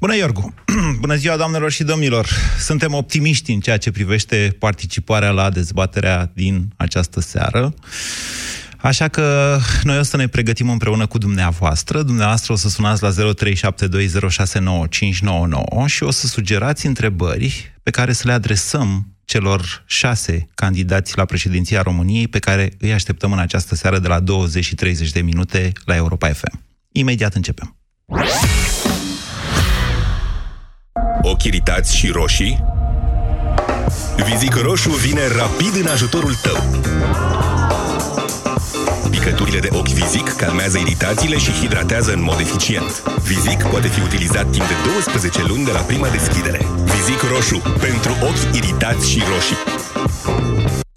Bună, Iorgu! Bună ziua, doamnelor și domnilor! Suntem optimiști în ceea ce privește participarea la dezbaterea din această seară. Așa că noi o să ne pregătim împreună cu dumneavoastră. Dumneavoastră o să sunați la 0372069599 și o să sugerați întrebări pe care să le adresăm celor șase candidați la președinția României pe care îi așteptăm în această seară de la 20 și 30 de minute la Europa FM. Imediat începem. Ochi iritați și roșii? Vizic roșu vine rapid în ajutorul tău. Picăturile de ochi Vizic calmează iritațiile și hidratează în mod eficient. Vizic poate fi utilizat timp de 12 luni de la prima deschidere. Vizic roșu. Pentru ochi iritați și roșii.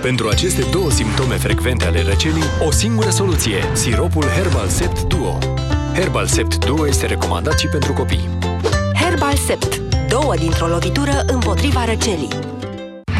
pentru aceste două simptome frecvente ale răcelii, o singură soluție, siropul Herbal Sept Duo. Herbal Sept Duo este recomandat și pentru copii. Herbal Sept. Două dintr-o lovitură împotriva răcelii.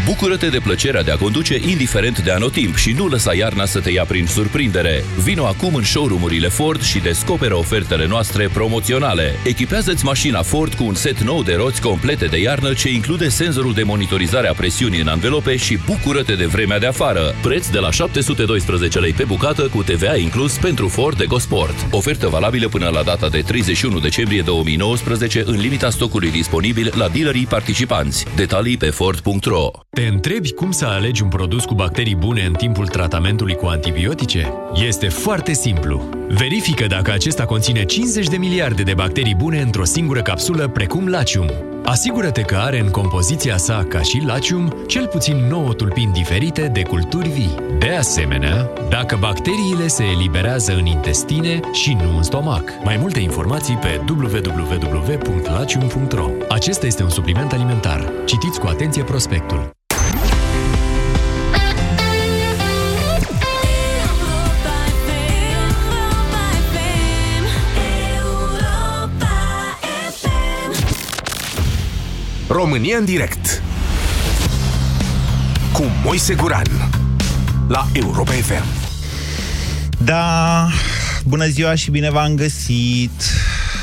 Bucură-te de plăcerea de a conduce indiferent de anotimp și nu lăsa iarna să te ia prin surprindere. Vino acum în showroom-urile Ford și descoperă ofertele noastre promoționale. Echipează-ți mașina Ford cu un set nou de roți complete de iarnă ce include senzorul de monitorizare a presiunii în anvelope și bucură-te de vremea de afară. Preț de la 712 lei pe bucată cu TVA inclus pentru Ford EcoSport. Ofertă valabilă până la data de 31 decembrie 2019 în limita stocului disponibil la dealerii participanți. Detalii pe Ford.ro te întrebi cum să alegi un produs cu bacterii bune în timpul tratamentului cu antibiotice? Este foarte simplu. Verifică dacă acesta conține 50 de miliarde de bacterii bune într-o singură capsulă, precum Lacium. Asigură-te că are în compoziția sa, ca și Lacium, cel puțin 9 tulpini diferite de culturi vii. De asemenea, dacă bacteriile se eliberează în intestine și nu în stomac. Mai multe informații pe www.lacium.ro Acesta este un supliment alimentar. Citiți cu atenție prospectul. România în direct cu Moise Guran la Europa FM. Da, bună ziua și bine v-am găsit!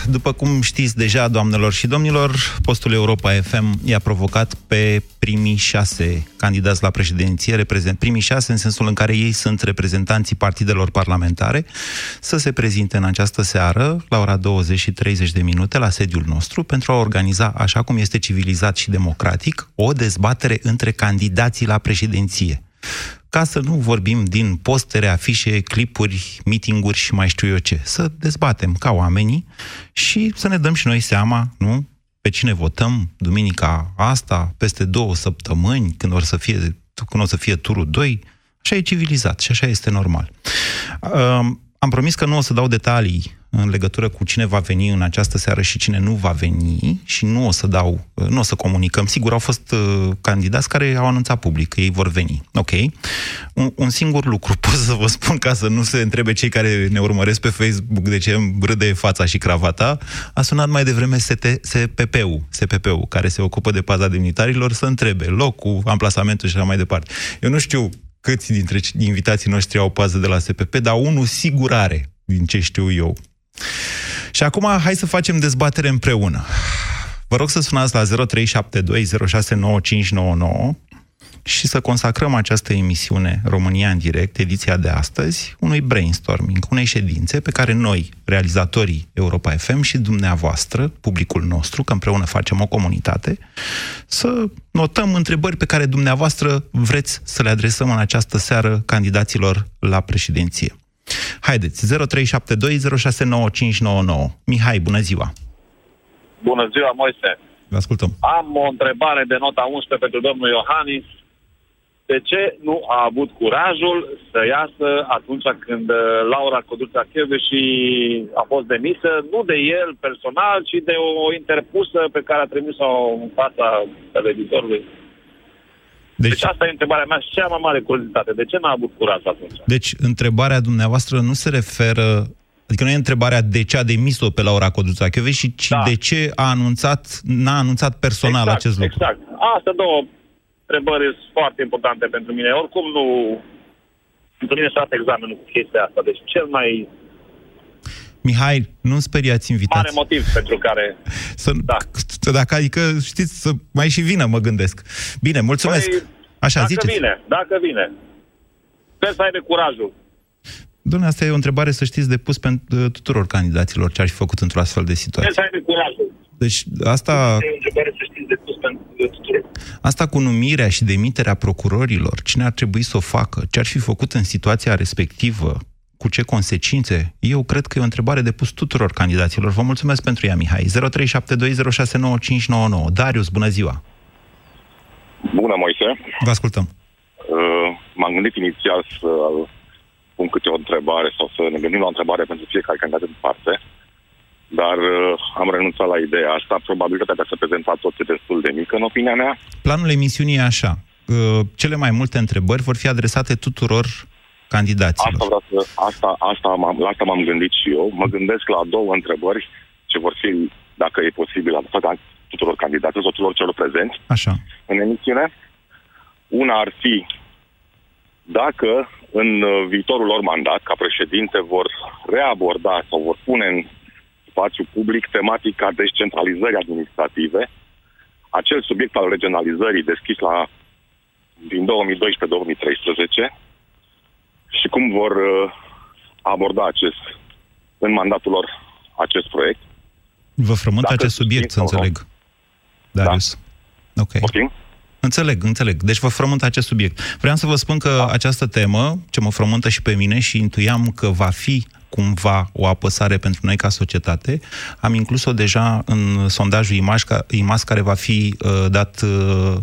După cum știți deja, doamnelor și domnilor, postul Europa FM i-a provocat pe primii șase candidați la președinție, reprezent, primii șase în sensul în care ei sunt reprezentanții partidelor parlamentare, să se prezinte în această seară, la ora 20 și 30 de minute, la sediul nostru, pentru a organiza, așa cum este civilizat și democratic, o dezbatere între candidații la președinție ca să nu vorbim din postere, afișe, clipuri, meetinguri și mai știu eu ce. Să dezbatem ca oamenii și să ne dăm și noi seama, nu? Pe cine votăm duminica asta, peste două săptămâni, când o să fie, când o să fie turul 2. Așa e civilizat și așa este normal. Am promis că nu o să dau detalii în legătură cu cine va veni în această seară și cine nu va veni și nu o să dau, nu o să comunicăm. Sigur, au fost uh, candidați care au anunțat public că ei vor veni. Ok. Un, un singur lucru pot să vă spun ca să nu se întrebe cei care ne urmăresc pe Facebook de ce îmi râde fața și cravata. A sunat mai devreme SPP-ul, SPP-ul, care se ocupă de paza demnitarilor, să întrebe locul, amplasamentul și așa mai departe. Eu nu știu câți dintre invitații noștri au pază de la SPP, dar unul sigur are, din ce știu eu. Și acum hai să facem dezbatere împreună. Vă rog să sunați la 0372069599 și să consacrăm această emisiune România în direct, ediția de astăzi, unui brainstorming, unei ședințe pe care noi, realizatorii Europa FM și dumneavoastră, publicul nostru, că împreună facem o comunitate, să notăm întrebări pe care dumneavoastră vreți să le adresăm în această seară candidaților la președinție. Haideți, 0372069599. Mihai, bună ziua! Bună ziua, Moise! Vă ascultăm. Am o întrebare de nota 11 pentru domnul Iohannis. De ce nu a avut curajul să iasă atunci când uh, Laura Codruța și a fost demisă, nu de el personal, ci de o interpusă pe care a trimis-o în fața televizorului. Deci, deci asta e întrebarea mea și cea mai mare curiozitate. De ce n-a avut curaj atunci? Deci întrebarea dumneavoastră nu se referă Adică nu e întrebarea de ce a demis-o pe Laura Codruța și ci da. de ce a anunțat, n-a anunțat personal exact, acest lucru. Exact. Asta două întrebări sunt foarte importante pentru mine. Oricum nu... Pentru mine s-a examenul cu chestia asta. Deci cel mai Mihai, nu speriați invitați. Mare motiv pentru care... Să, da. Dacă, adică, știți, să mai și vină, mă gândesc. Bine, mulțumesc. Păi, Așa, dacă ziceți. vine, dacă vine. Sper să aibă curajul. Domnule, asta e o întrebare, să știți, de pus pentru tuturor candidaților ce ar fi făcut într-o astfel de situație. Sper să aibă curajul. Deci asta... Asta cu numirea și demiterea procurorilor, cine ar trebui să o facă, ce ar fi făcut în situația respectivă, cu ce consecințe? Eu cred că e o întrebare de pus tuturor candidaților. Vă mulțumesc pentru ea, Mihai. 0372069599. Darius, bună ziua! Bună, Moise! Vă ascultăm. Uh, m-am gândit inițial să pun câte o întrebare sau să ne gândim la o întrebare pentru fiecare candidat în parte. Dar uh, am renunțat la ideea asta. Probabilitatea de a se prezenta tot e destul de mică, în opinia mea. Planul emisiunii e așa. Uh, cele mai multe întrebări vor fi adresate tuturor candidaților. Asta, vreau să, asta, asta m-am, la asta m-am gândit și eu. Mă gândesc la două întrebări ce vor fi, dacă e posibil, adresate tuturor candidaților sau tuturor celor prezenți Așa. în emisiune. Una ar fi dacă în uh, viitorul lor mandat, ca președinte, vor reaborda sau vor pune în spațiu public tematica descentralizării administrative, acel subiect al regionalizării deschis la din 2012-2013 și cum vor uh, aborda acest, în mandatul lor acest proiect. Vă frământ Dacă acest subiect, să înțeleg. Darius. Da. Ok. okay. Înțeleg, înțeleg. Deci vă frământ acest subiect. Vreau să vă spun că da. această temă, ce mă frământă și pe mine și intuiam că va fi cumva o apăsare pentru noi ca societate, am inclus-o deja în sondajul IMAS, IMAS care va fi uh, dat uh,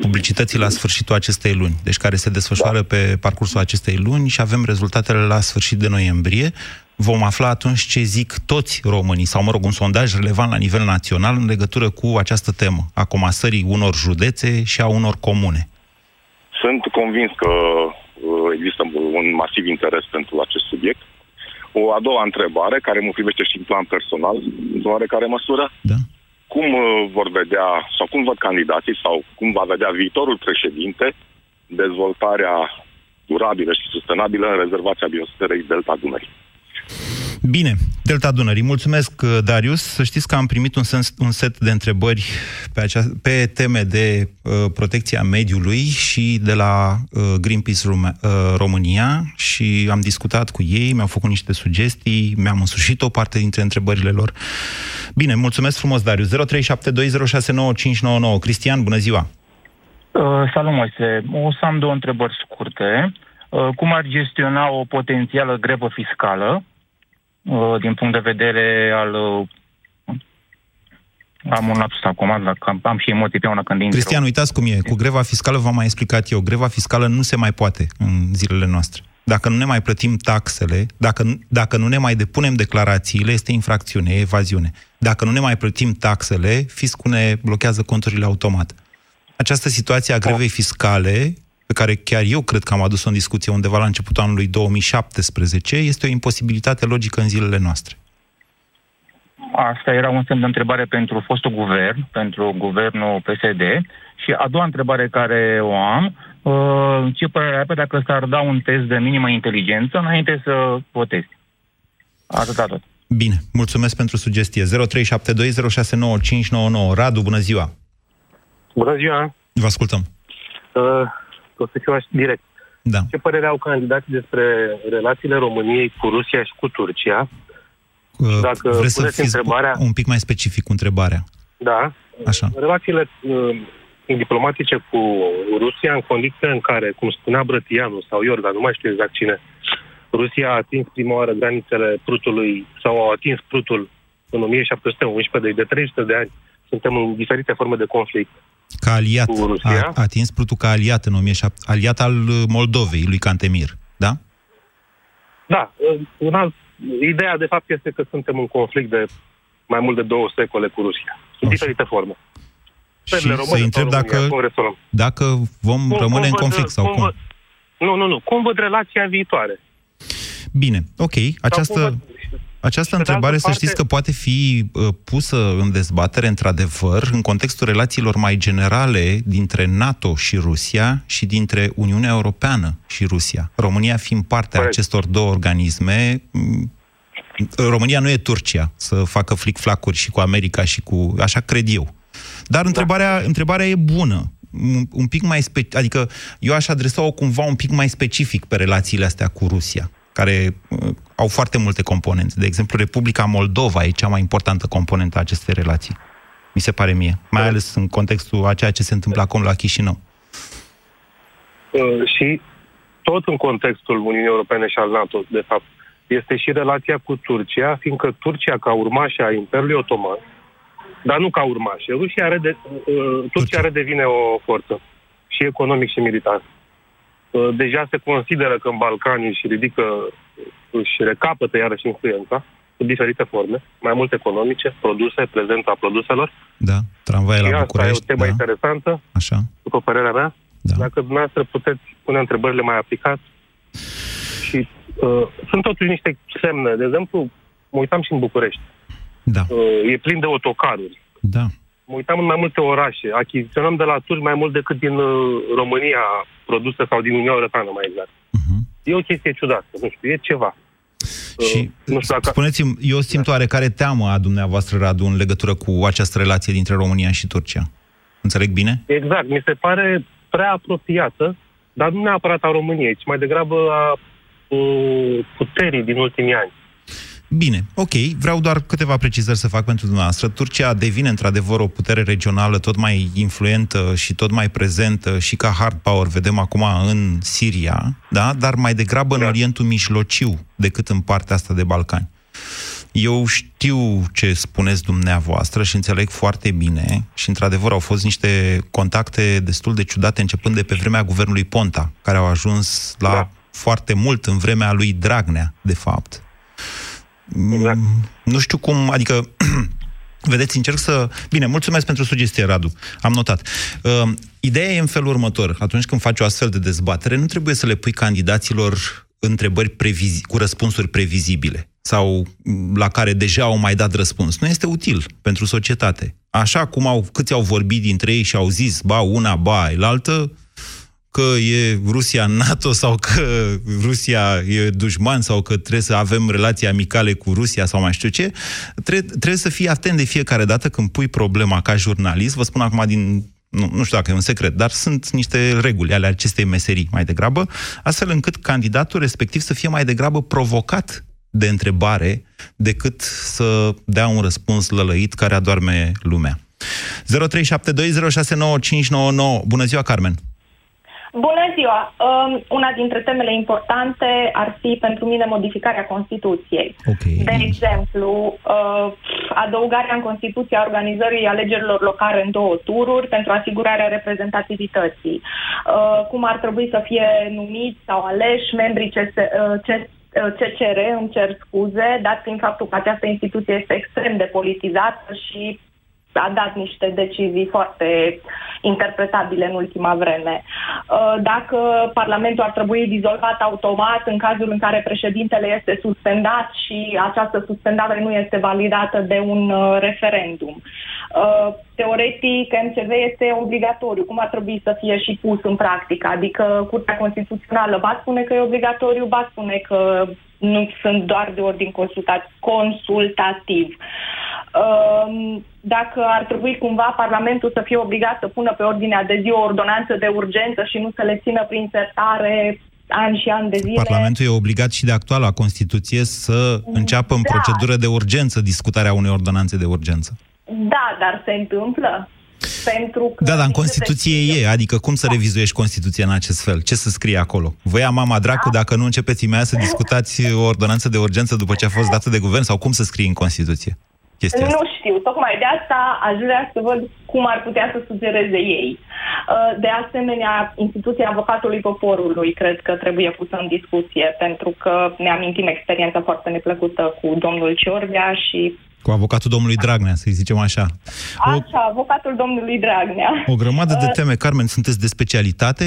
publicității la sfârșitul acestei luni, deci care se desfășoară da. pe parcursul acestei luni și avem rezultatele la sfârșit de noiembrie. Vom afla atunci ce zic toți românii, sau mă rog, un sondaj relevant la nivel național în legătură cu această temă, a comasării unor județe și a unor comune. Sunt convins că uh, există un masiv interes pentru acest subiect. O a doua întrebare, care mă privește și în plan personal, în oarecare măsură. Da cum uh, vor vedea sau cum văd candidații sau cum va vedea viitorul președinte dezvoltarea durabilă și sustenabilă în rezervația biosferei Delta Dunării. Bine, Delta Dunării. Mulțumesc, uh, Darius. Să știți că am primit un, sens, un set de întrebări pe, acea, pe teme de uh, protecția mediului și de la uh, Greenpeace Rum- uh, România și am discutat cu ei, mi-au făcut niște sugestii, mi-am însușit o parte dintre întrebările lor. Bine, mulțumesc frumos, Darius. 0372069599. Cristian, bună ziua! Uh, salut, Moise. O să am două întrebări scurte. Uh, cum ar gestiona o potențială grevă fiscală Uh, din punct de vedere al uh, am un lapsus acum, dacă am și emoții pe una când intru. Cristian, uitați cum e. Cu greva fiscală v-am mai explicat eu. Greva fiscală nu se mai poate în zilele noastre. Dacă nu ne mai plătim taxele, dacă, dacă nu ne mai depunem declarațiile, este infracțiune, e evaziune. Dacă nu ne mai plătim taxele, fiscul ne blochează conturile automat. Această situație a grevei fiscale pe care chiar eu cred că am adus-o în discuție undeva la începutul anului 2017, este o imposibilitate logică în zilele noastre. Asta era un semn de întrebare pentru fostul guvern, pentru guvernul PSD. Și a doua întrebare care o am, uh, ce părere ai dacă s-ar da un test de minimă inteligență înainte să votezi? Atâta tot. Bine, mulțumesc pentru sugestie. 0372069599. Radu, bună ziua! Bună ziua! Vă ascultăm. Uh, o să fiu așa direct. Da. Ce părere au candidații despre relațiile României cu Rusia și cu Turcia? Uh, Dacă Vreți să fiți întrebarea... un pic mai specific cu întrebarea. Da. Așa. Relațiile uh, diplomatice cu Rusia în condiții în care, cum spunea Brătianu sau Iorga, nu mai știu exact cine, Rusia a atins prima oară granițele Prutului sau au atins Prutul în 1711, de, de 300 de ani suntem în diferite forme de conflict. Ca aliat. cu Rusia. A, a atins Plutul ca aliat în 2007, aliat al uh, Moldovei, lui Cantemir. Da? Da, un alt, ideea de fapt este că suntem în conflict de mai mult de două secole cu Rusia. În Așa. diferite forme. Și Țările să române întreb sau România, dacă, cum rezolvăm? dacă vom Cum- rămâne cum în văd- conflict sau cum. văd- Nu, nu, nu. Cum văd relația viitoare? Bine, ok. Sau cum Această, văd- această pe de întrebare, altă să știți că parte- poate fi uh, pusă în dezbatere, într-adevăr, în contextul relațiilor mai generale dintre NATO și Rusia și dintre Uniunea Europeană și Rusia. România fiind partea Corect. acestor două organisme, m, România nu e Turcia să facă flic-flacuri și cu America și cu... Așa cred eu. Dar întrebarea, întrebarea e bună. Un, un pic mai spe- adică eu aș adresa-o cumva un pic mai specific pe relațiile astea cu Rusia, care uh, au foarte multe componente. De exemplu, Republica Moldova e cea mai importantă componentă a acestei relații. Mi se pare mie. Mai ales în contextul a ceea ce se întâmplă acum la Chișinău. Uh, și tot în contextul Uniunii Europene și al NATO, de fapt, este și relația cu Turcia, fiindcă Turcia, ca urmașă a Imperiului Otoman, dar nu ca urmașă, Rusia rede, uh, Turcia redevine o forță, și economic și militar. Uh, deja se consideră că în Balcani își ridică, își recapătă iarăși influența, în diferite forme, mai mult economice, produse, prezența produselor. Da? Tramvaie și la asta e o București. temă Da? interesantă, Așa? după părerea mea. Da. Dacă dumneavoastră puteți pune întrebările mai aplicat. Și uh, sunt totuși niște semne. De exemplu, mă uitam și în București. Da. Uh, e plin de autocaruri. Da. Mă uitam în mai multe orașe. Achiziționăm de la turci mai mult decât din uh, România produse sau din Uniunea Europeană, mai exact. E o chestie ciudată. Nu știu, e ceva. Și Uh, nu știu dacă... spuneți-mi, eu simt oarecare teamă a dumneavoastră, Radu, în legătură cu această relație dintre România și Turcia. Înțeleg bine? Exact, mi se pare prea apropiată, dar nu neapărat a României, ci mai degrabă a uh, puterii din ultimii ani. Bine, ok, vreau doar câteva precizări să fac pentru dumneavoastră. Turcia devine într-adevăr o putere regională tot mai influentă și tot mai prezentă și ca hard power, vedem acum în Siria, da? dar mai degrabă în Orientul Mijlociu decât în partea asta de Balcani. Eu știu ce spuneți dumneavoastră și înțeleg foarte bine și, într-adevăr, au fost niște contacte destul de ciudate începând de pe vremea guvernului Ponta, care au ajuns la da. foarte mult în vremea lui Dragnea, de fapt. Exact. Nu știu cum, adică Vedeți, încerc să... Bine, mulțumesc pentru sugestie, Radu. Am notat. Uh, ideea e în felul următor. Atunci când faci o astfel de dezbatere, nu trebuie să le pui candidaților întrebări previzi- cu răspunsuri previzibile sau la care deja au mai dat răspuns. Nu este util pentru societate. Așa cum au, câți au vorbit dintre ei și au zis, ba una, ba altă, că e Rusia în NATO sau că Rusia e dușman sau că trebuie să avem relații amicale cu Rusia sau mai știu ce, trebuie, trebuie să fii atent de fiecare dată când pui problema ca jurnalist. Vă spun acum din nu, nu știu dacă e un secret, dar sunt niște reguli ale acestei meserii mai degrabă, astfel încât candidatul respectiv să fie mai degrabă provocat de întrebare decât să dea un răspuns lălăit care adorme lumea. 0372069599. Bună ziua, Carmen! Bună ziua! Um, una dintre temele importante ar fi pentru mine modificarea Constituției. Okay. De exemplu, uh, adăugarea în Constituție a organizării alegerilor locale în două tururi pentru asigurarea reprezentativității. Uh, cum ar trebui să fie numiți sau aleși membrii CS, uh, CS, CCR, îmi cer scuze, dat fiind faptul că această instituție este extrem de politizată și a dat niște decizii foarte interpretabile în ultima vreme. Dacă Parlamentul ar trebui dizolvat automat în cazul în care președintele este suspendat și această suspendare nu este validată de un referendum. Teoretic, MCV este obligatoriu. Cum ar trebui să fie și pus în practică? Adică Curtea Constituțională va spune că e obligatoriu, va spune că nu sunt doar de ordin consultativ. Dacă ar trebui cumva Parlamentul să fie obligat să pună pe ordinea de zi o ordonanță de urgență și nu să le țină prin sertare ani și ani de zile. Parlamentul e obligat și de actuala Constituție să înceapă în Da. procedură de urgență discutarea unei ordonanțe de urgență. Da, dar se întâmplă. Pentru că Da, dar în Constituție e, adică cum să revizuiești Constituția în acest fel? Ce să scrie acolo? Vă ia mama dracu dacă nu începeți imediat să discutați o ordonanță de urgență după ce a fost dată de guvern sau cum să scrie în Constituție? Chestia asta? Nu știu, tocmai de asta aș vrea să văd cum ar putea să sugereze ei. Uh, De asemenea, instituția avocatului poporului cred că trebuie pusă în discuție, pentru că ne amintim experiența foarte neplăcută cu domnul Ciorbea și Cu avocatul domnului Dragnea, să-i zicem așa. O, așa, avocatul domnului Dragnea. o grămadă de Uh, teme. Carmen, sunteți de specialitate?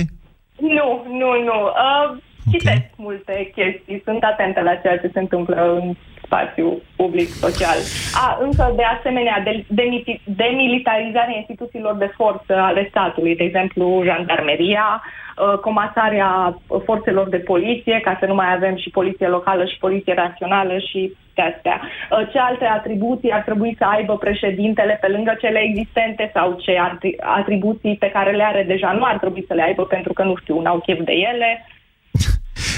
Nu, nu, nu. Uh, citesc multe chestii, sunt atentă la ceea ce se întâmplă în spațiu public, social. A, încă, de asemenea, de, demiti- demilitarizarea instituțiilor de forță ale statului, de exemplu, jandarmeria, uh, comasarea forțelor de poliție, ca să nu mai avem și poliție locală și poliție națională și de astea. Uh, Ce alte atribuții ar trebui să aibă președintele pe lângă cele existente sau ce atri- atribuții pe care le are deja nu ar trebui să le aibă pentru că, nu știu, n-au chef de ele.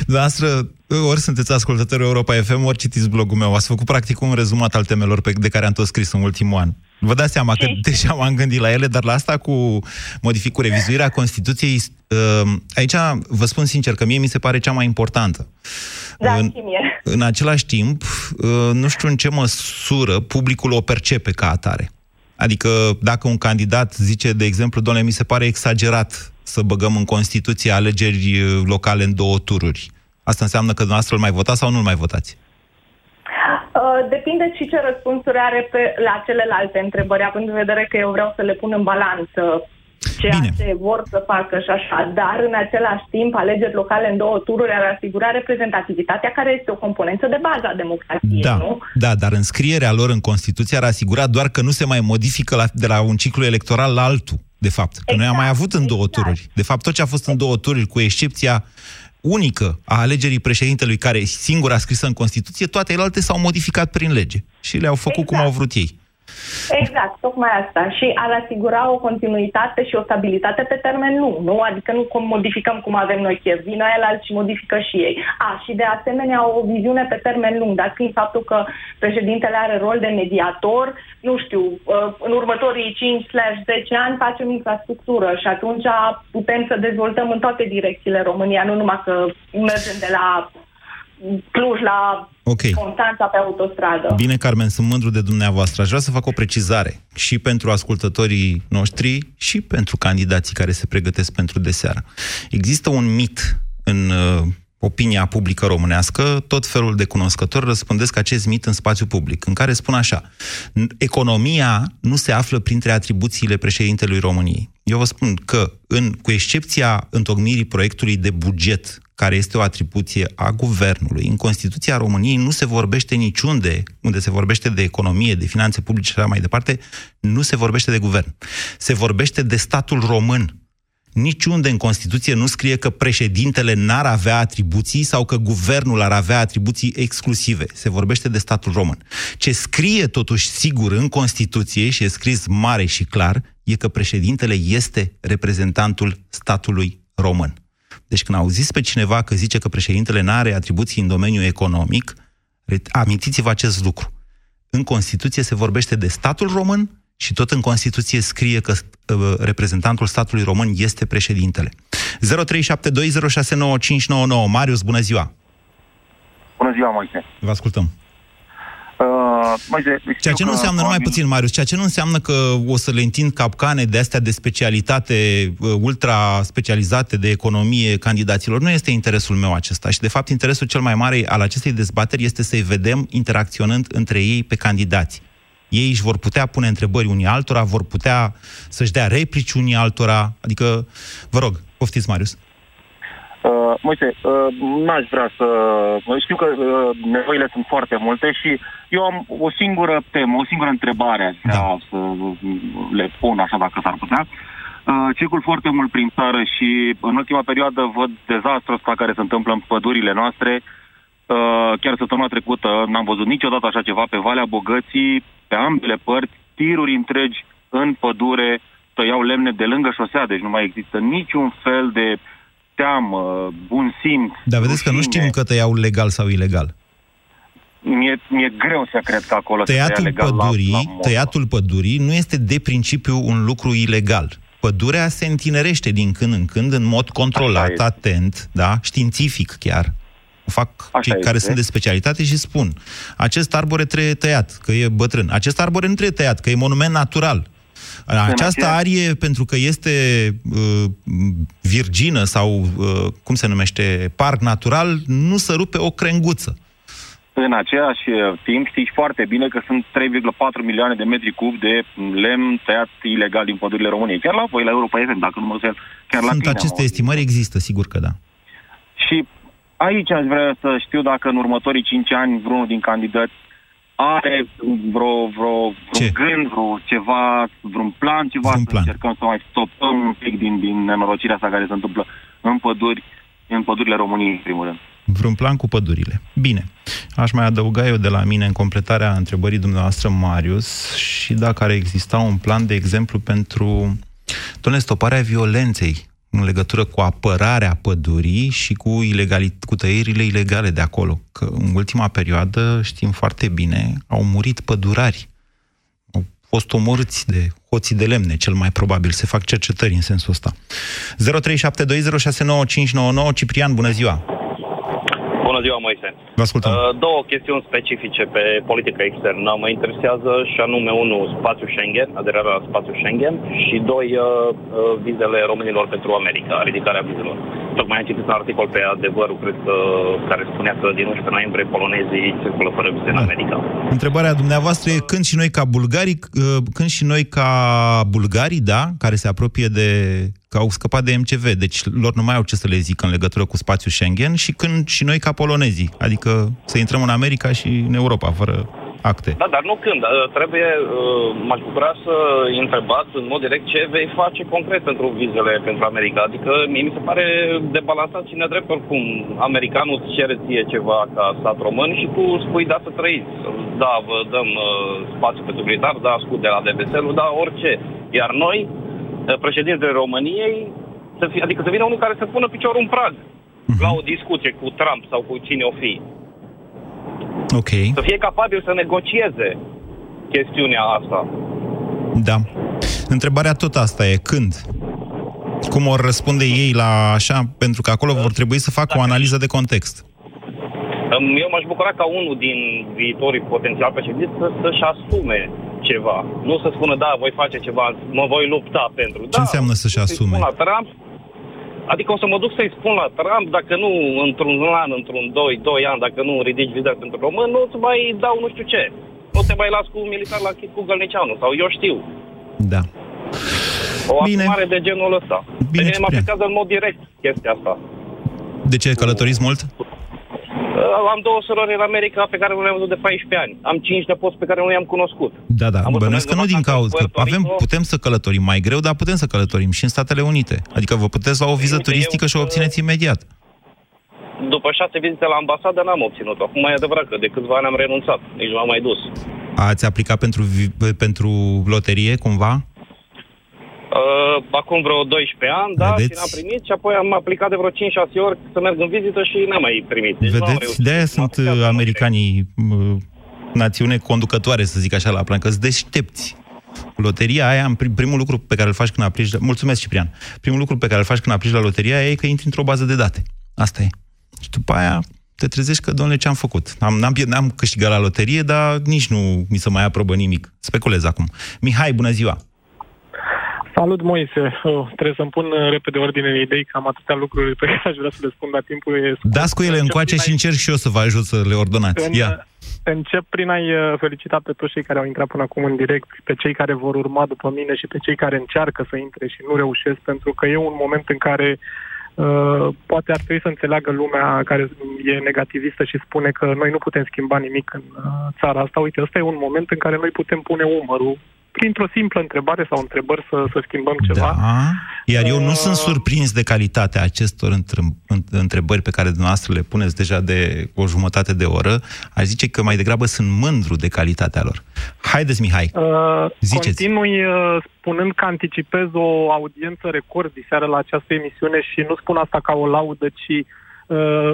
Dumneavoastră, ori sunteți ascultători Europa FM, ori citiți blogul meu. Ați făcut practic un rezumat al temelor pe, de care am tot scris în ultimul an. Vă dați seama că deja m-am gândit la ele, dar la asta cu modific, cu revizuirea Constituției, uh, aici vă spun sincer că mie mi se pare cea mai importantă. Da, în, și mie. în același timp, uh, nu știu în ce măsură publicul o percepe ca atare. Adică dacă un candidat zice, de exemplu, doamne, mi se pare exagerat să băgăm în Constituție alegeri uh, locale în două tururi. Asta înseamnă că dumneavoastră îl mai votați sau nu îl mai votați? Uh, Depinde și ce răspunsuri are pe, la celelalte întrebări, având în vedere că eu vreau să le pun în balanță ceea Bine. ce vor să facă și așa, dar în același timp alegeri locale în două tururi ar asigura reprezentativitatea care este o componentă de bază a democrației, Da, nu? da, dar înscrierea lor în Constituție ar asigura doar că nu se mai modifică la, de la un ciclu electoral la altul, de fapt. Că noi am mai avut în două tururi. De fapt, tot ce a fost în două tururi, cu excepția unică a alegerii președintelui care singur a scris în Constituție, toate celelalte s-au modificat prin lege și le-au făcut cum au vrut ei. Exact, tocmai asta. Și ar asigura o continuitate și o stabilitate pe termen lung, nu? Adică nu cum modificăm cum avem noi chef, vină el alt și modifică și ei. A, și de asemenea o viziune pe termen lung, dar fiind faptul că președintele are rol de mediator, nu știu, uh, în următorii 5-10 ani facem infrastructură și atunci putem să dezvoltăm în toate direcțiile România, nu numai că mergem de la Cluj la Ok. Constanța pe autostradă. Bine, Carmen, sunt mândru de dumneavoastră. Aș vrea să fac o precizare și pentru ascultătorii noștri și pentru candidații care se pregătesc pentru deseară. Există un mit în uh, opinia publică românească, tot felul de cunoscători răspândesc acest mit în spațiu public, în care spun așa, "N- economia nu se află printre atribuțiile președintelui României. Eu vă spun că, în, cu excepția întocmirii proiectului de buget, care este o atribuție a guvernului, în Constituția României nu se vorbește niciunde, unde se vorbește de economie, de finanțe publice și așa mai departe, nu se vorbește de guvern. Se vorbește de statul român. Niciunde în Constituție nu scrie că președintele n-ar avea atribuții sau că guvernul ar avea atribuții exclusive. Se vorbește de statul român. Ce scrie totuși sigur în Constituție și e scris mare și clar, e că președintele este reprezentantul statului român. Deci când auziți pe cineva că zice că președintele nu are atribuții în domeniul economic, re- amintiți-vă acest lucru. În Constituție se vorbește de statul român și tot în Constituție scrie că uh, reprezentantul statului român este președintele. 0372069599 Marius, bună ziua! Bună ziua, Moise. Vă ascultăm. Uh, Moise, Ceea ce nu înseamnă, numai puțin, Marius, ceea ce nu înseamnă că o să le întind capcane de astea de specialitate, uh, ultra specializate de economie candidaților. Nu este interesul meu acesta. Și, de fapt, interesul cel mai mare al acestei dezbateri este să-i vedem interacționând între ei pe candidați. Ei își vor putea pune întrebări unii altora, vor putea să-și dea replici unii altora. Adică, vă rog, poftiți, Marius. Uh, Moise, uh, n-aș vrea să... Știu că uh, nevoile sunt foarte multe și eu am o singură temă, o singură întrebare aș vrea da. să le pun așa dacă s-ar putea. Uh, circul foarte mult prin țară și în ultima perioadă văd dezastrul ăsta care se întâmplă în pădurile noastre. Uh, chiar săptămâna trecută n-am văzut niciodată așa ceva pe Valea Bogății, pe ambele părți, tiruri întregi în pădure, tăiau lemne de lângă șosea, deci nu mai există niciun fel de teamă, bun simț. Dar vedeți că nu știm că tăiau legal sau ilegal. Mi-e, mi-e greu să cred că acolo se Tăiatul tăia legal pădurii, la, la mod. tăiatul pădurii nu este de principiu un lucru ilegal. Pădurea se întinerește din când în când în mod controlat, atent, da, științific chiar. fac Așa cei este. care sunt de specialitate și spun acest arbore trebuie tăiat, că e bătrân. Acest arbore nu trebuie tăiat, că e monument natural. Această aceea- arie, pentru că este uh, virgină sau, uh, cum se numește, parc natural, nu se rupe o crenguță. În același uh, timp știți foarte bine că sunt 3,4 milioane de metri cub de lemn tăiat ilegal din pădurile României. Chiar la voi, la Europa FM, dacă nu mă înșel, chiar la Sunt tine. am aceste auzit. estimări, există, sigur că da. Și aici aș vrea să știu dacă în următorii 5 ani vreunul din candidați are vreo, vreo, vreun gând, vreo ceva, vreun plan, ceva Vreun să plan. încercăm să mai stopăm un pic din, din nenorocirea asta care se întâmplă în păduri, în pădurile României, în primul rând. Vreun plan cu pădurile. Bine. Aș mai adăuga eu de la mine în completarea întrebării dumneavoastră, Marius, și dacă ar exista un plan, de exemplu, pentru domnule, stoparea violenței în legătură cu apărarea pădurii și cu, ilegali- cu tăierile ilegale de acolo. Că în ultima perioadă, știm foarte bine, au murit pădurari. Au fost omorâți de hoții de lemne, cel mai probabil. Se fac cercetări în sensul ăsta. 0372069599 Ciprian, bună ziua! Bună ziua, Moise. Vă ascultăm. Uh, două chestiuni specifice pe politică externă mă interesează și anume, unul, spațiul Schengen, aderarea la spațiul Schengen și doi, uh, uh, vizele românilor pentru America, ridicarea vizelor. Tocmai am citit un articol pe adevărul, cred că, care spunea că din 11 noiembrie polonezii circulă fără vize în America. Întrebarea dumneavoastră e când și noi ca bulgarii, uh, când și noi ca bulgarii, da, care se apropie de că au scăpat de MCV, deci lor nu mai au ce să le zic în legătură cu spațiul Schengen și când și noi ca polonezii, adică să intrăm în America și în Europa fără acte. Da, dar nu când. Uh, Trebuie, uh, m-aș bucura să întrebați în mod direct ce vei face concret pentru vizele pentru America. Adică mie mi se pare debalansat și nedrept oricum. Americanul îți cere ție ceva ca stat român și tu spui da să trăiți. Da, vă dăm uh, spațiu pentru militar, da, scut de la DBSL, da, orice. Iar noi, uh, președintele României, să fie, adică să vină unul care să pună piciorul în prag la o discuție cu Trump sau cu cine o fi. Ok, Să fie capabil să negocieze chestiunea asta. da. Întrebarea tot asta e când? Cum vor răspunde ei la așa? Pentru că acolo vor trebui să facă o analiză de context. Îm- Eu m-aș bucura ca unul din viitorii potențial președinți să, să-și asume ceva. Nu să spună, da, voi face ceva, mă voi lupta pentru. Ce da, înseamnă să-și să-i asume? Spun la Trump, adică o să mă duc să-i spun la Trump, dacă nu într-un an, într-un doi, doi ani, dacă nu ridici vizele pentru român, nu îți mai dau nu știu ce. Nu te mai las cu un militar la chit cu Gălnicianu, sau eu știu. Da. O Bine. asumare de genul ăsta. Bine, Pe mine mă Ciprian. afectează în mod direct chestia asta. De ce călătoriți mult? Uh, Am două surori în America pe care nu le-am văzut de 14 ani. Am cinci nepoți pe care nu i-am cunoscut. Da, da, Am văzut bănuiesc că nu din vacanță în cauza, că Puerto avem, Rico. putem să călătorim mai greu, dar putem să călătorim și în Statele Unite. Adică vă puteți lua o viză Uite, turistică eu, și o obțineți imediat. După șase vizite la ambasadă n-am obținut-o. Acum e adevărat că de câțiva ani am renunțat. Nici nu am mai dus. Ați aplicat pentru, vi- pentru loterie, cumva? Uh, acum vreo 12 ani, da, Vedeți? și n-am primit și apoi am aplicat de vreo 5-6 ori să merg în vizită și n-am mai primit. Deci nu am Vedeți? reușit. De-aia sunt uh, americanii uh, națiune conducătoare, să zic așa, la plan, că sunt deștepți. Loteria aia, în prim- primul lucru pe care îl faci când aplici... Mulțumesc, Ciprian. Primul lucru pe care îl faci când aplici la loteria aia e că intri într-o bază de date. Asta e. Și după aia te trezești că, domnule, ce am făcut? Am, n-am, pierd- n-am câștigat la loterie, dar nici nu mi se mai aprobă nimic. Speculez acum. Mihai, bună ziua! Salut, Moise. Oh, trebuie să-mi pun uh, repede ordine de idei, că am atâtea lucruri pe care aș vrea să le spun, dar timpul e scurt. Dați cu ele încoace și încerc și eu să vă ajut să le ordonați. În, Ia. Încep prin a-i uh, felicita pe toți cei care au intrat până acum în direct, pe cei care vor urma după mine și pe cei care încearcă să intre și nu reușesc, pentru că e un moment în care uh, poate ar trebui să înțeleagă lumea care e negativistă și spune că noi nu putem schimba nimic în uh, țara asta. Uite, ăsta e un moment în care noi putem pune umărul printr-o simplă întrebare sau întrebări să, să schimbăm ceva. Da. Iar eu nu Uh, sunt surprins de calitatea acestor între- în- întrebări pe care dumneavoastră le puneți deja de o jumătate de oră. Aș zice că mai degrabă sunt mândru de calitatea lor. Haideți, Mihai. Uh, Ziceți. Continui uh, spunând că anticipez o audiență record diseară la această emisiune și nu spun asta ca o laudă, ci uh,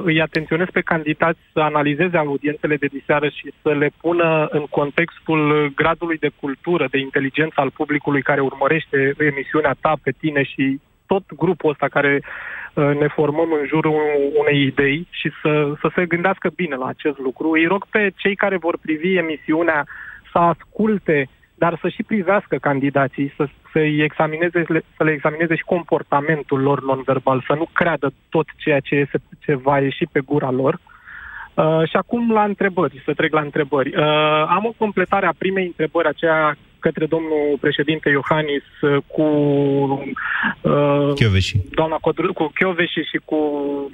îi atenționez pe candidați să analizeze audiențele de diseară și să le pună în contextul gradului de cultură, de inteligență al publicului care urmărește emisiunea ta pe tine și tot grupul ăsta care uh, ne formăm în jurul unei idei și să, să se gândească bine la acest lucru. Îi rog pe cei care vor privi emisiunea să asculte, dar să și privească candidații, să, să, examineze, să le examineze și comportamentul lor non-verbal, să nu creadă tot ceea ce, este, ce va ieși pe gura lor. Uh, și acum la întrebări, să trec la întrebări. Uh, am o completare a primei întrebări, aceea către domnul președinte Iohannis uh, cu uh, Chioveși. doamna Codru, cu Chioveși și cu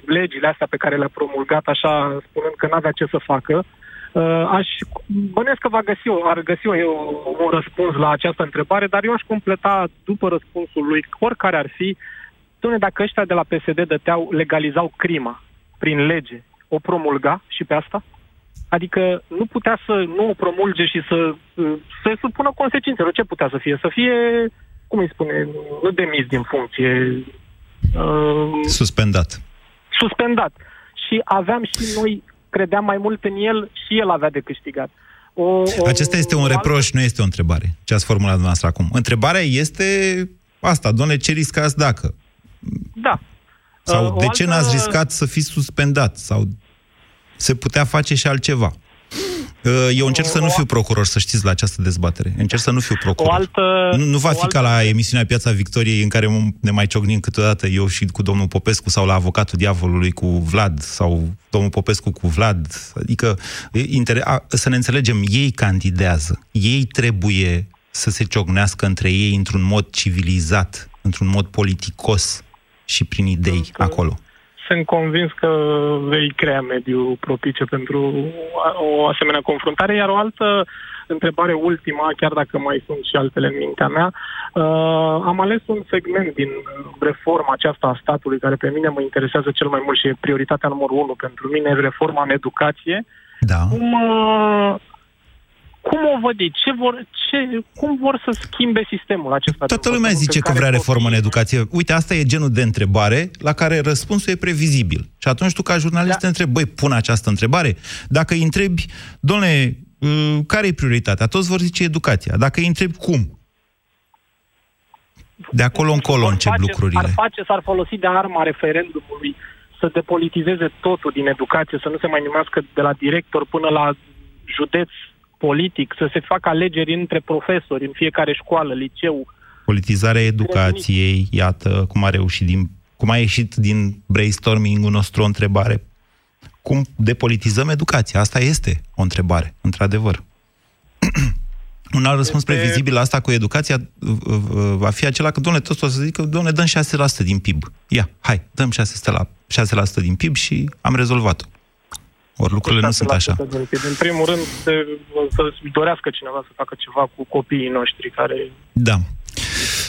legile astea pe care le-a promulgat, așa spunând că n-avea ce să facă. Uh, aș bănesc că va găsi, ar găsi un, un răspuns la această întrebare, dar eu aș completa după răspunsul lui, oricare ar fi, Dom'le, dacă ăștia de la PSD dăteau, legalizau crima prin lege, o promulga și pe asta? Adică nu putea să nu o promulge și să se supună consecințelor. Ce putea să fie? Să fie, cum îi spune, nu demis din funcție. Uh, suspendat. Suspendat. Și aveam și noi, credeam mai mult în el și el avea de câștigat. O, o, Acesta este un reproș, nu este o întrebare. Ce ați formulat dumneavoastră acum. Întrebarea este asta, doamne, ce riscați dacă? Da. Sau uh, de altă... ce n-ați riscat să fiți suspendat? Sau se putea face și altceva. Uh, eu încerc să nu fiu procuror, să știți, la această dezbatere. Încerc să nu fiu procuror. O altă, nu, nu va fi altă... ca la emisiunea Piața Victoriei, în care ne mai ciocnim câteodată eu și cu domnul Popescu, sau la avocatul diavolului cu Vlad, sau domnul Popescu cu Vlad. Adică, să ne înțelegem, ei candidează. Ei trebuie să se ciocnească între ei într-un mod civilizat, într-un mod politicos și prin idei acolo sunt convins că vei crea mediu propice pentru o asemenea confruntare, iar o altă întrebare ultima, chiar dacă mai sunt și altele în mintea mea, uh, am ales un segment din reforma aceasta a statului care pe mine mă interesează cel mai mult și e prioritatea numărul unu pentru mine, reforma în educație. Da. Cum, uh, cum o văd ei? Ce vor, ce, cum vor să schimbe sistemul acesta? Toată lumea zice că vrea reformă în educație. Uite, asta e genul de întrebare la care răspunsul e previzibil. Și atunci tu, ca jurnalist, da. te întrebi, băi, pun această întrebare? Dacă îi întrebi, domnule, uh, care e prioritatea? Toți vor zice educația. Dacă îi întrebi cum? De acolo încolo încep face, lucrurile. Ar face, s-ar folosi de arma referendumului să depolitizeze totul din educație, să nu se mai numească de la director până la județ politic, să se facă alegeri între profesori în fiecare școală, liceu. Politizarea educației, iată cum a reușit din, cum a ieșit din brainstorming-ul nostru o întrebare. Cum depolitizăm educația? Asta este o întrebare, într-adevăr. Un alt răspuns este... previzibil la asta cu educația uh, uh, va fi acela că, domnule, toți o să zică, domnule, dăm 6% din PIB. Ia, hai, dăm 6%, la, 6% din PIB și am rezolvat-o. Ori lucrurile nu sunt așa. În primul rând, să dorească cineva să facă ceva cu copiii noștri care... Da.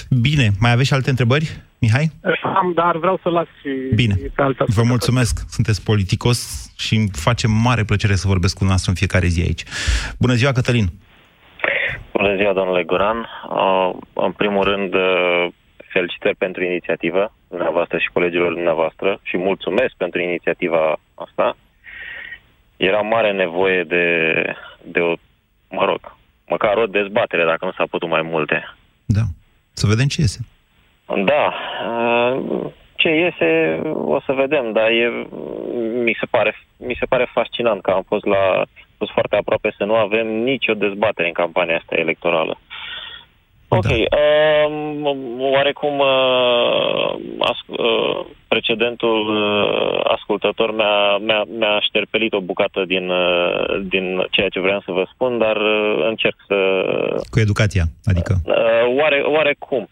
Bine, mai aveți și alte întrebări, Mihai? Am, dar vreau să las și Bine. pe altă Vă mulțumesc, sunteți politicos și îmi face mare plăcere să vorbesc cu noastră în fiecare zi aici. Bună ziua, Cătălin! Bună ziua, domnule Guran! Uh, în primul rând, uh, felicitări pentru inițiativă, dumneavoastră și colegilor dumneavoastră și mulțumesc pentru inițiativa asta era mare nevoie de, de o, mă rog, măcar o dezbatere, dacă nu s-a putut mai multe. Da. Să vedem ce iese. Da. Ce iese o să vedem, dar e, mi, se pare, mi se pare fascinant că am fost la fost foarte aproape să nu avem nicio dezbatere în campania asta electorală. Ok. Da. Uh, oarecum uh, as, uh, precedentul uh, ascultător mi-a, mi-a, mi-a șterpelit o bucată din, uh, din ceea ce vreau să vă spun, dar uh, încerc să... Cu educația, adică? Uh, oare, oarecum.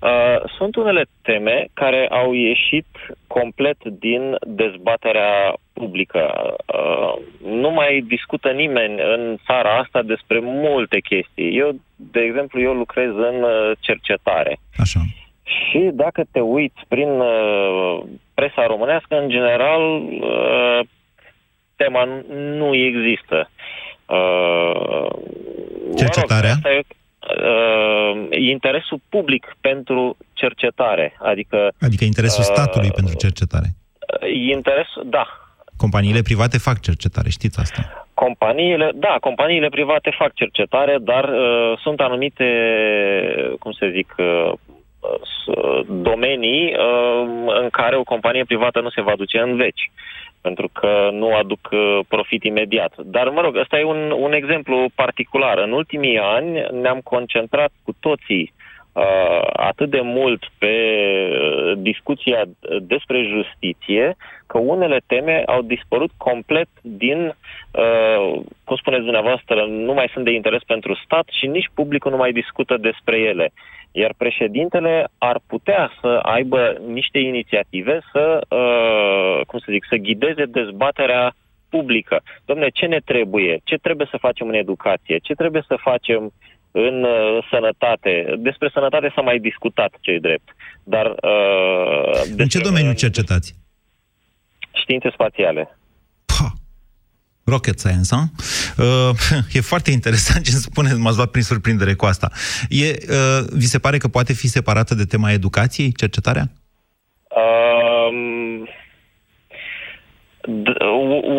Uh, sunt unele teme care au ieșit complet din dezbaterea publică. Uh, nu mai discută nimeni în țara asta despre multe chestii. Eu, de exemplu, eu lucrez în uh, cercetare. Așa. Și dacă te uiți prin uh, presa românească, în general, uh, tema nu există. Uh, Cercetarea? Mă rog, uh, interesul public pentru cercetare. Adică, adică interesul uh, statului pentru cercetare. Interes, da. Companiile private fac cercetare, știți asta? Companiile, da, companiile private fac cercetare, dar uh, sunt anumite, cum se zic, uh, domenii uh, în care o companie privată nu se va duce în veci pentru că nu aduc uh, profit imediat. Dar, mă rog, ăsta e un, un exemplu particular. În ultimii ani ne-am concentrat cu toții uh, atât de mult pe uh, discuția despre justiție, că unele teme au dispărut complet din, uh, cum spuneți dumneavoastră, nu mai sunt de interes pentru stat și nici publicul nu mai discută despre ele. Iar președintele ar putea să aibă niște inițiative să, uh, cum să zic, să ghideze dezbaterea publică. Domne, ce ne trebuie? Ce trebuie să facem în educație? Ce trebuie să facem în uh, sănătate? Despre sănătate s-a mai discutat, ce drept. Dar, uh, în ce domeniu cercetați? Științe spațiale. Rocket science, ha? Uh, e foarte interesant ce spuneți, m-ați luat prin surprindere cu asta. E, uh, vi se pare că poate fi separată de tema educației, cercetarea? Um,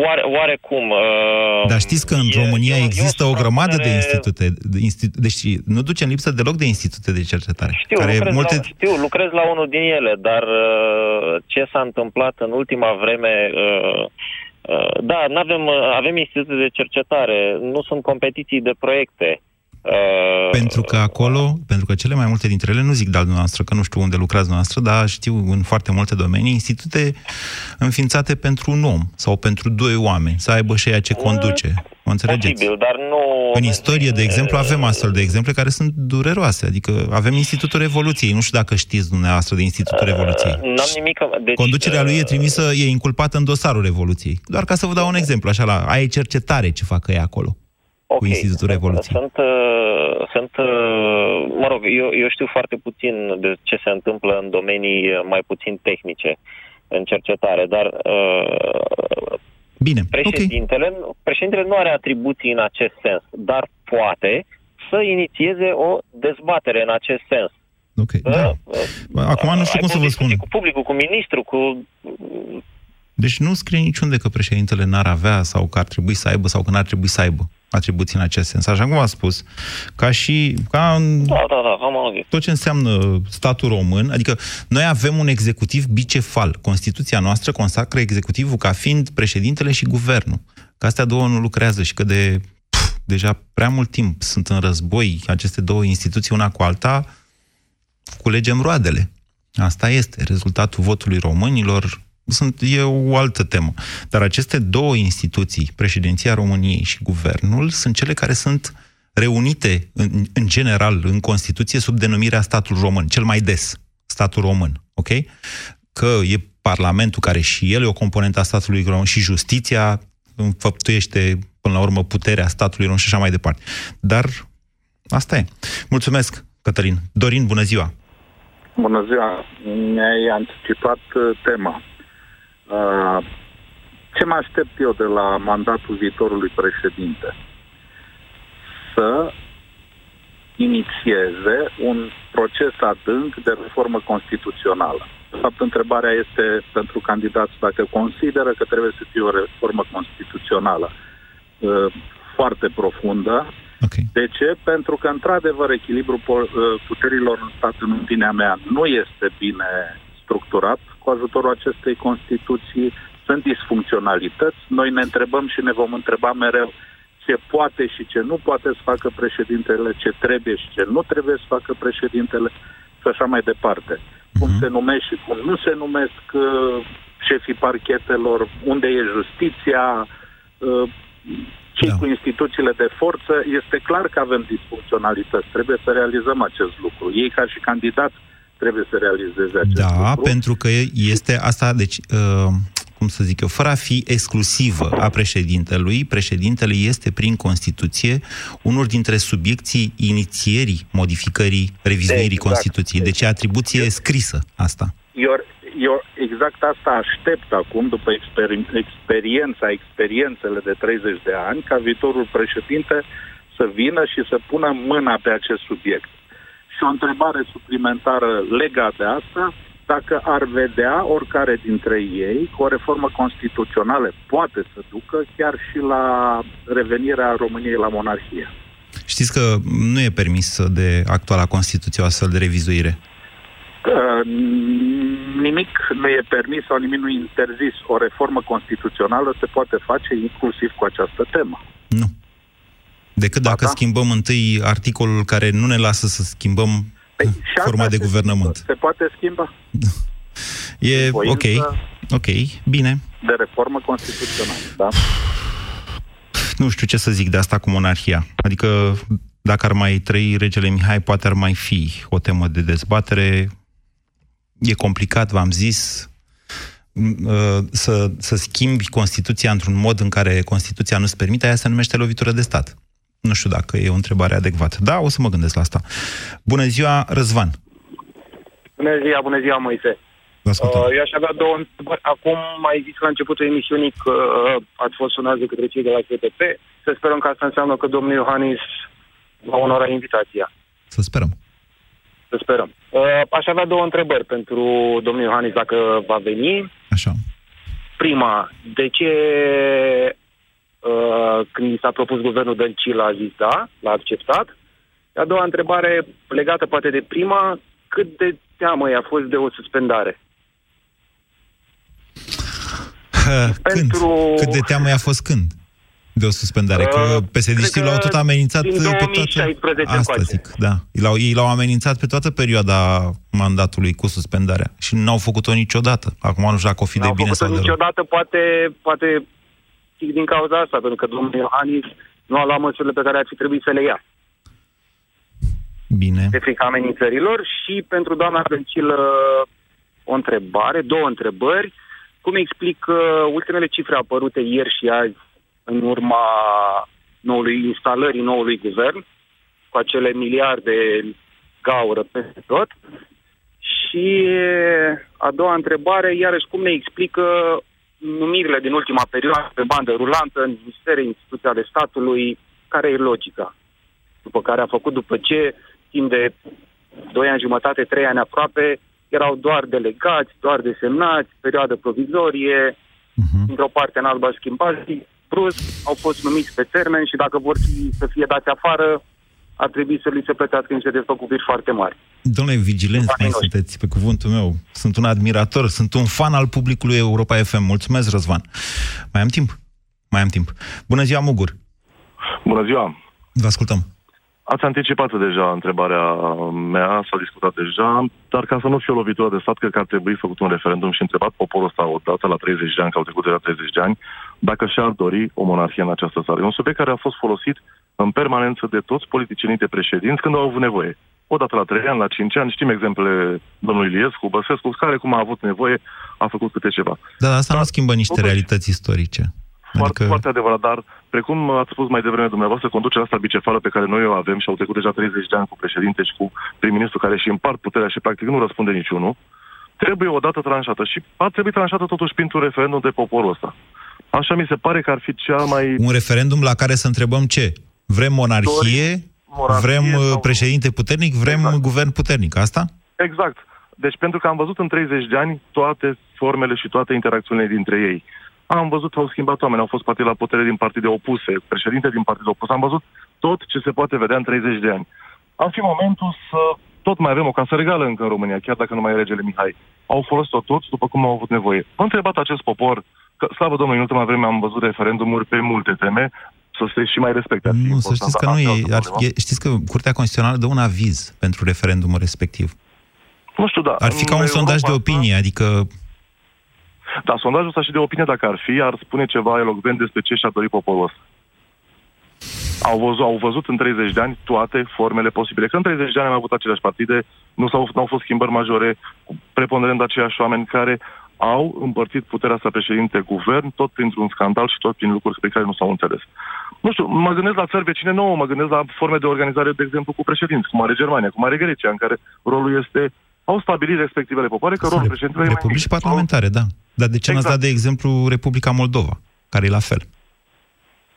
oare, oarecum. Uh, Dar știți că în e, România e, există o grămadă de institute, de institu- deci nu duce în lipsă deloc de institute de cercetare. Știu, care lucrez, multe... la, știu, lucrez la unul din ele, dar uh, ce s-a întâmplat în ultima vreme... Uh, Uh, da, avem, uh, avem institute de cercetare, nu sunt competiții de proiecte. Uh, pentru că acolo, pentru că cele mai multe dintre ele, nu zic de noastră, că nu știu unde lucrați noastră, dar știu în foarte multe domenii, institute înființate pentru un om sau pentru doi oameni, să aibă și ea ce conduce. Mă înțelegeți? Posibil, dar nu... În istorie, de exemplu, avem astfel de exemple care sunt dureroase. Adică avem Institutul Revoluției. Nu știu dacă știți dumneavoastră de Institutul Revoluției. Uh, n-am nimic... Deci, Conducerea lui e trimisă, e inculpată în dosarul Revoluției. Doar ca să vă dau un exemplu, așa, la aia e cercetare ce facă ei acolo. Okay. Cu Institutul Revoluției. Sunt, uh, sunt, uh, mă rog, eu, eu știu foarte puțin de ce se întâmplă în domenii mai puțin tehnice în cercetare, dar uh, Bine, președintele, okay. președintele nu are atribuții în acest sens, dar poate să inițieze o dezbatere în acest sens. Ok, să, da. Uh, Acum nu știu cum să vă spun. Cu publicul, cu ministru, cu... Deci nu scrie niciunde că președintele n-ar avea sau că ar trebui să aibă sau că n-ar trebui să aibă atribuții în acest sens. Așa cum a spus, ca și ca în da, da, da, am auzit. tot ce înseamnă statul român, adică noi avem un executiv bicefal. Constituția noastră consacră executivul ca fiind președintele și guvernul. Că astea două nu lucrează și că de pf, deja prea mult timp sunt în război aceste două instituții una cu alta, culegem roadele. Asta este rezultatul votului românilor, sunt, e o altă temă. Dar aceste două instituții, președinția României și guvernul, sunt cele care sunt reunite în, în general în Constituție sub denumirea statul român, cel mai des, statul român, ok? Că e Parlamentul care și el e o componentă a statului român și justiția înfăptuiește până la urmă puterea statului român și așa mai departe. Dar asta e. Mulțumesc, Cătălin. Dorin, bună ziua! Bună ziua! Mi-ai anticipat uh, tema. Uh, ce mă aștept eu de la mandatul viitorului președinte? Să inițieze un proces adânc de reformă constituțională. De fapt, întrebarea este pentru candidați dacă consideră că trebuie să fie o reformă constituțională uh, foarte profundă. Okay. De ce? Pentru că, într-adevăr, echilibrul uh, puterilor în stat, în opinia mea, nu este bine structurat cu ajutorul acestei Constituții. Sunt disfuncționalități. Noi ne întrebăm și ne vom întreba mereu ce poate și ce nu poate să facă președintele, ce trebuie și ce nu trebuie să facă președintele și așa mai departe. Uh-huh. Cum se numesc și cum nu se numesc uh, șefii parchetelor, unde e justiția, uh, cei da. cu instituțiile de forță, este clar că avem disfuncționalități. Trebuie să realizăm acest lucru. Ei, ca și candidați, trebuie să realizeze acest da, lucru. Da, pentru că este asta, deci, uh, cum să zic eu, fără a fi exclusivă a președintelui, președintele este prin Constituție unul dintre subiecții inițierii modificării, revizuirii exact. Constituției. Deci e atribuție eu, scrisă asta. Eu, eu exact asta aștept acum, după exper- experiența, experiențele de 30 de ani, ca viitorul președinte să vină și să pună mâna pe acest subiect. Și o întrebare suplimentară legată de asta, dacă ar vedea oricare dintre ei că o reformă constituțională poate să ducă chiar și la revenirea României la monarhie. Știți că nu e permis de actuala Constituție o astfel de revizuire. Uh, nimic nu e permis sau nimic nu e interzis. O reformă constituțională se poate face inclusiv cu această temă. Nu. Decât dacă da? schimbăm întâi articolul care nu ne lasă să schimbăm păi, forma de guvernământ. Se poate schimba. E ok. Ok, bine. De reformă constituțională, da? Nu știu ce să zic de asta cu monarhia. Adică, dacă ar mai trăi regele Mihai, poate ar mai fi o temă de dezbatere. E complicat, v-am zis, uh, să, să schimbi Constituția într-un mod în care Constituția nu-ți permite, aia se numește lovitură de stat. Nu știu dacă e o întrebare adecvată. Da, o să mă gândesc la asta. Bună ziua, Răzvan! Bună ziua, bună ziua, Moise! Uh, eu aș avea două întrebări. Acum mai zis la începutul emisiunii că uh, ați fost sunați de către cei de la CTP. Să sperăm că asta înseamnă că domnul Iohannis va onora invitația. Să sperăm. Să sperăm. Uh, aș avea două întrebări pentru domnul Iohannis dacă va veni. Așa. Prima, de ce uh, când s-a propus guvernul Dăncilă a zis da, l-a acceptat? A doua întrebare, legată poate de prima, cât de teamă i-a fost de o suspendare? Când? Pentru... Cât de teamă i-a fost când? De o suspendare? Că uh, psd l-au tot amenințat din pe toată... Asta zic, da. Ei l-au, ei l-au amenințat pe toată perioada mandatului cu suspendarea și nu au făcut-o niciodată. Acum nu știu dacă o fi de bine sau de niciodată, poate, poate din cauza asta, pentru că domnul Iohannis nu a luat măsurile pe care ar fi trebuit să le ia. Bine. De frica amenințărilor și pentru doamna Dăncilă o întrebare, două întrebări. Cum explic uh, ultimele cifre apărute ieri și azi în urma noului instalării noului guvern, cu acele miliarde gaură peste tot? Și a doua întrebare, iarăși, cum ne explică numirile din ultima perioadă pe bandă rulantă în ministere, instituții ale statului, care e logica? După care a făcut după ce, timp de 2 ani jumătate, 3 ani aproape, erau doar delegați, doar desemnați, perioadă provizorie, uh-huh. într-o parte în alba schimbați, brusc, au fost numiți pe termen și dacă vor fi, să fie dați afară, ar trebui să li se plătească niște despăgubiri foarte mari. Domnule, vigilenți mai sunteți, pe cuvântul meu. Sunt un admirator, sunt un fan al publicului Europa FM. Mulțumesc, Răzvan. Mai am timp? Mai am timp. Bună ziua, Mugur! Bună ziua! Vă ascultăm. Ați anticipat deja întrebarea mea, s-a discutat deja, dar ca să nu fie o lovitură de stat, cred că ar trebui făcut un referendum și întrebat poporul ăsta odată la 30 de ani, că au trecut deja 30 de ani, dacă și-ar dori o monarhie în această țară. E un subiect care a fost folosit în permanență de toți politicienii de președinți când au avut nevoie. Odată la 3 ani, la 5 ani, știm exemplele domnului Iliescu, Băsescu, care cum a avut nevoie a făcut câte ceva. Dar asta dar, nu schimbă niște totuși, realități istorice. Foarte, adică... foarte adevărat, dar precum ați spus mai devreme dumneavoastră, conducerea asta bicefală pe care noi o avem și au trecut deja 30 de ani cu președinte și cu prim-ministru care și împart puterea și practic nu răspunde niciunul, trebuie odată tranșată și ar trebui tranșată totuși printr-un referendum de poporul ăsta. Așa mi se pare că ar fi cea mai... Un referendum la care să întrebăm ce? Vrem monarhie? monarhie vrem uh, sau... președinte puternic? Vrem exact. guvern puternic? Asta? Exact. Deci pentru că am văzut în 30 de ani toate formele și toate interacțiunile dintre ei. Am văzut că au schimbat oameni, au fost partide la putere din partide opuse, președinte din partide opuse. Am văzut tot ce se poate vedea în 30 de ani. Am fi momentul să tot mai avem o casă regală încă în România, chiar dacă nu mai e regele Mihai. Au folosit-o toți după cum au avut nevoie. V-a întrebat acest popor, că, slavă Domnului, în ultima vreme am văzut referendumuri pe multe teme, să se și mai respecte. Nu, să știți că nu e, ar, e. Știți că Curtea Constituțională dă un aviz pentru referendumul respectiv. Nu știu, da. Ar fi ca un sondaj de opinie, adică dar sondajul ăsta și de opinie, dacă ar fi, ar spune ceva elocvent despre ce și-a dorit poporul ăsta. Au văzut, au văzut în 30 de ani toate formele posibile. Că în 30 de ani am avut aceleași partide, nu s-au, nu au fost schimbări majore, preponderând aceiași oameni care au împărțit puterea asta președinte guvern, tot printr-un scandal și tot prin lucruri pe care nu s-au înțeles. Nu știu, mă gândesc la țări vecine nouă, mă gândesc la forme de organizare, de exemplu, cu președinți, cum are Germania, cum are Grecia, în care rolul este au stabilit respectivele popoare că rolul președintelui... Republici parlamentare, da. Dar de ce exact. n-ați dat, de exemplu, Republica Moldova, care e la fel?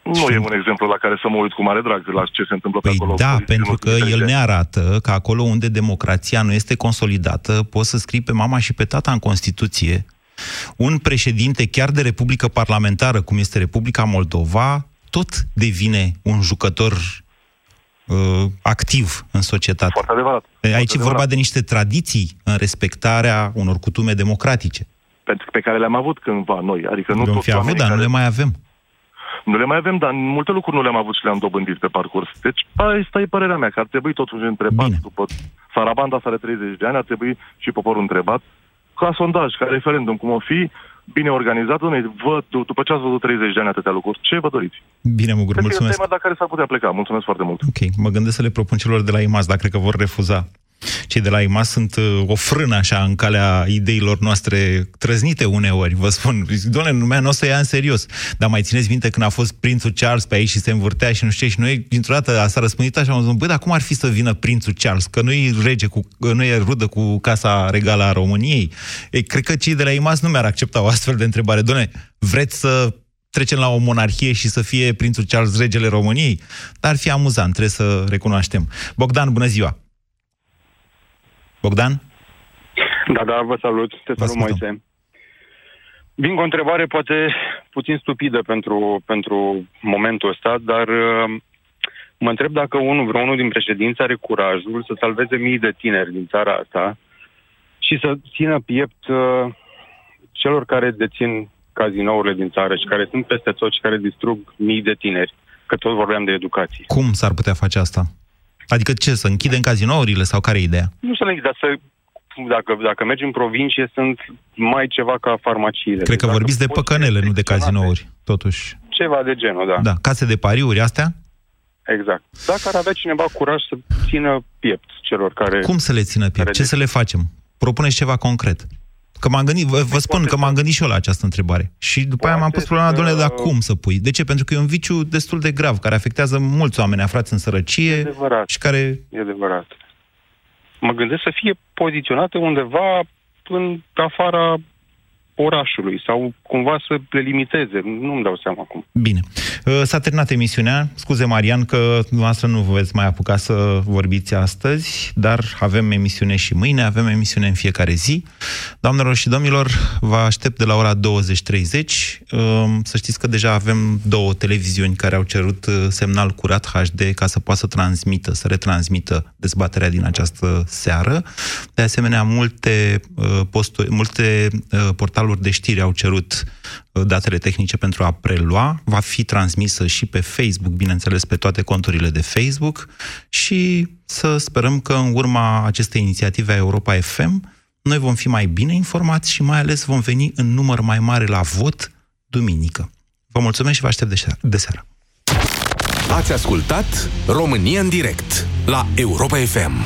Nu și... e un exemplu la care să mă uit cu mare drag la ce se întâmplă păi pe acolo. da, pentru că el ne arată că acolo unde democrația nu este consolidată, poți să scrii pe mama și pe tata în Constituție un președinte chiar de Republică Parlamentară, cum este Republica Moldova, tot devine un jucător uh, activ în societate. Foarte adevărat. Aici Foarte e vorba adevărat. de niște tradiții în respectarea unor cutume democratice. Pentru pe care le-am avut cândva noi. Adică nu Vom toți fi avut, oamenii dar nu care... le mai avem. Nu le mai avem, dar multe lucruri nu le-am avut și le-am dobândit pe parcurs. Deci, asta e părerea mea, că ar trebui totuși întrebat Bine. după Sarabanda asta are 30 de ani, ar trebui și poporul întrebat, ca sondaj, ca referendum, cum o fi, bine organizat, domnule, văd, după ce ați văzut 30 de ani atâtea lucruri, ce vă doriți? Bine, Mugur, Cred că e mulțumesc. tema la care s-ar putea pleca. Mulțumesc foarte mult. Ok, mă gândesc să le propun celor de la IMAS, dar cred că vor refuza. Cei de la IMAS sunt uh, o frână așa în calea ideilor noastre trăznite uneori, vă spun. Doamne, lumea nu o să ia în serios. Dar mai țineți minte când a fost prințul Charles pe aici și se învârtea și nu știu ce, și noi dintr-o dată s-a răspândit așa, am zis, băi, dar cum ar fi să vină prințul Charles? Că nu e rege cu, nu e rudă cu Casa Regală a României? Ei, cred că cei de la IMAS nu mi-ar accepta o astfel de întrebare. Doamne, vreți să trecem la o monarhie și să fie prințul Charles regele României? Dar ar fi amuzant, trebuie să recunoaștem. Bogdan, bună ziua! Bogdan? Da, da, vă salut. Te salut, Moise. Vin cu o întrebare poate puțin stupidă pentru, pentru momentul ăsta, dar uh, mă întreb dacă unul, vreunul din președinți are curajul să salveze mii de tineri din țara asta și să țină piept uh, celor care dețin cazinourile din țară și care sunt peste tot și care distrug mii de tineri, că tot vorbeam de educație. Cum s-ar putea face asta? Adică ce, să închidem cazinourile sau care e ideea? Nu să le dar să dacă, dacă mergi în provincie, sunt mai ceva ca farmaciile. Cred că Dacă vorbiți de poți păcănele, nu de restricționate, cazinouri, totuși. Ceva de genul, da. Da, case de pariuri, astea? Exact. Dacă ar avea cineva curaj să țină piept celor care... Cum să le țină piept? Ce să le facem? Propuneți ceva concret. Că m-am gândit, vă, vă spun că m-am gândit și eu la această întrebare. Și după aia m-am pus problema, domnule, dar cum să pui? De ce? Pentru că e un viciu destul de grav, care afectează mulți oameni aflați în sărăcie adevărat. și care... E adevărat. Mă gândesc să fie poziționate undeva în afara orașului sau cumva să le limiteze. Nu-mi dau seama acum. Bine. Uh, S-a terminat emisiunea. Scuze, Marian, că dumneavoastră nu vă veți mai apuca să vorbiți astăzi, dar avem emisiune și mâine, avem emisiune în fiecare zi. Doamnelor și domnilor, vă aștept de la ora 20.30. Um, Să știți că deja avem două televiziuni care au cerut uh, semnal curat HD ca să poată să transmită, să retransmită dezbaterea din această seară. De asemenea, multe, uh, posturi, multe uh, portaluri de știri au cerut uh, datele tehnice pentru a prelua. Va fi transmisă și pe Facebook, bineînțeles, pe toate conturile de Facebook și să sperăm că în urma acestei inițiative a Europa FM noi vom fi mai bine informați și mai ales vom veni în număr mai mare la vot duminică. Vă mulțumesc și vă aștept de seară. De seară. Ați ascultat România în direct la Europa FM.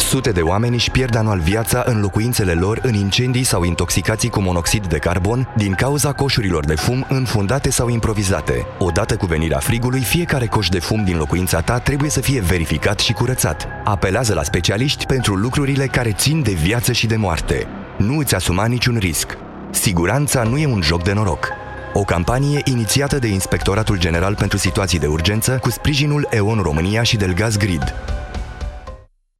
Sute de oameni își pierd anual viața în locuințele lor în incendii sau intoxicații cu monoxid de carbon din cauza coșurilor de fum înfundate sau improvizate. Odată cu venirea frigului, fiecare coș de fum din locuința ta trebuie să fie verificat și curățat. Apelează la specialiști pentru lucrurile care țin de viață și de moarte. Nu îți asuma niciun risc. Siguranța nu e un joc de noroc. O campanie inițiată de Inspectoratul General pentru Situații de Urgență cu sprijinul EON România și Delgaz Grid.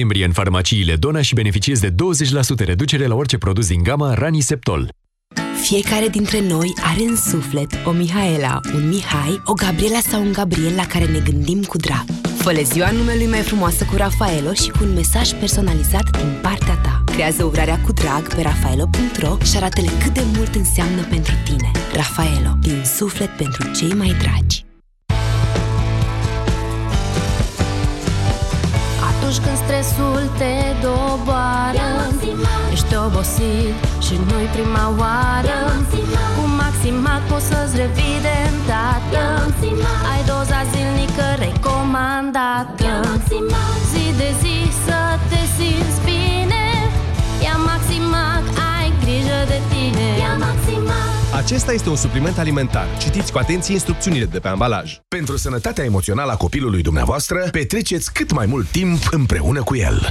noiembrie în farmaciile Dona și beneficiezi de 20% reducere la orice produs din gama Raniseptol. Fiecare dintre noi are în suflet o Mihaela, un Mihai, o Gabriela sau un Gabriel la care ne gândim cu drag. Fă ziua numelui mai frumoasă cu Rafaelo și cu un mesaj personalizat din partea ta. Creează urarea cu drag pe rafaelo.ro și arată-le cât de mult înseamnă pentru tine. Rafaelo, din suflet pentru cei mai dragi. Atunci când stresul te doboară. Ești obosit și nu-i prima oară. Cu Maximac poți să-ți revii de îndată. Ai doza zilnică recomandată. Zi de zi să te simți bine. Ia Maximac, ai grijă de tine. Ia Maximac Acesta este un supliment alimentar. Citiți cu atenție instrucțiunile de pe ambalaj. Pentru sănătatea emoțională a copilului dumneavoastră, petreceți cât mai mult timp împreună cu el.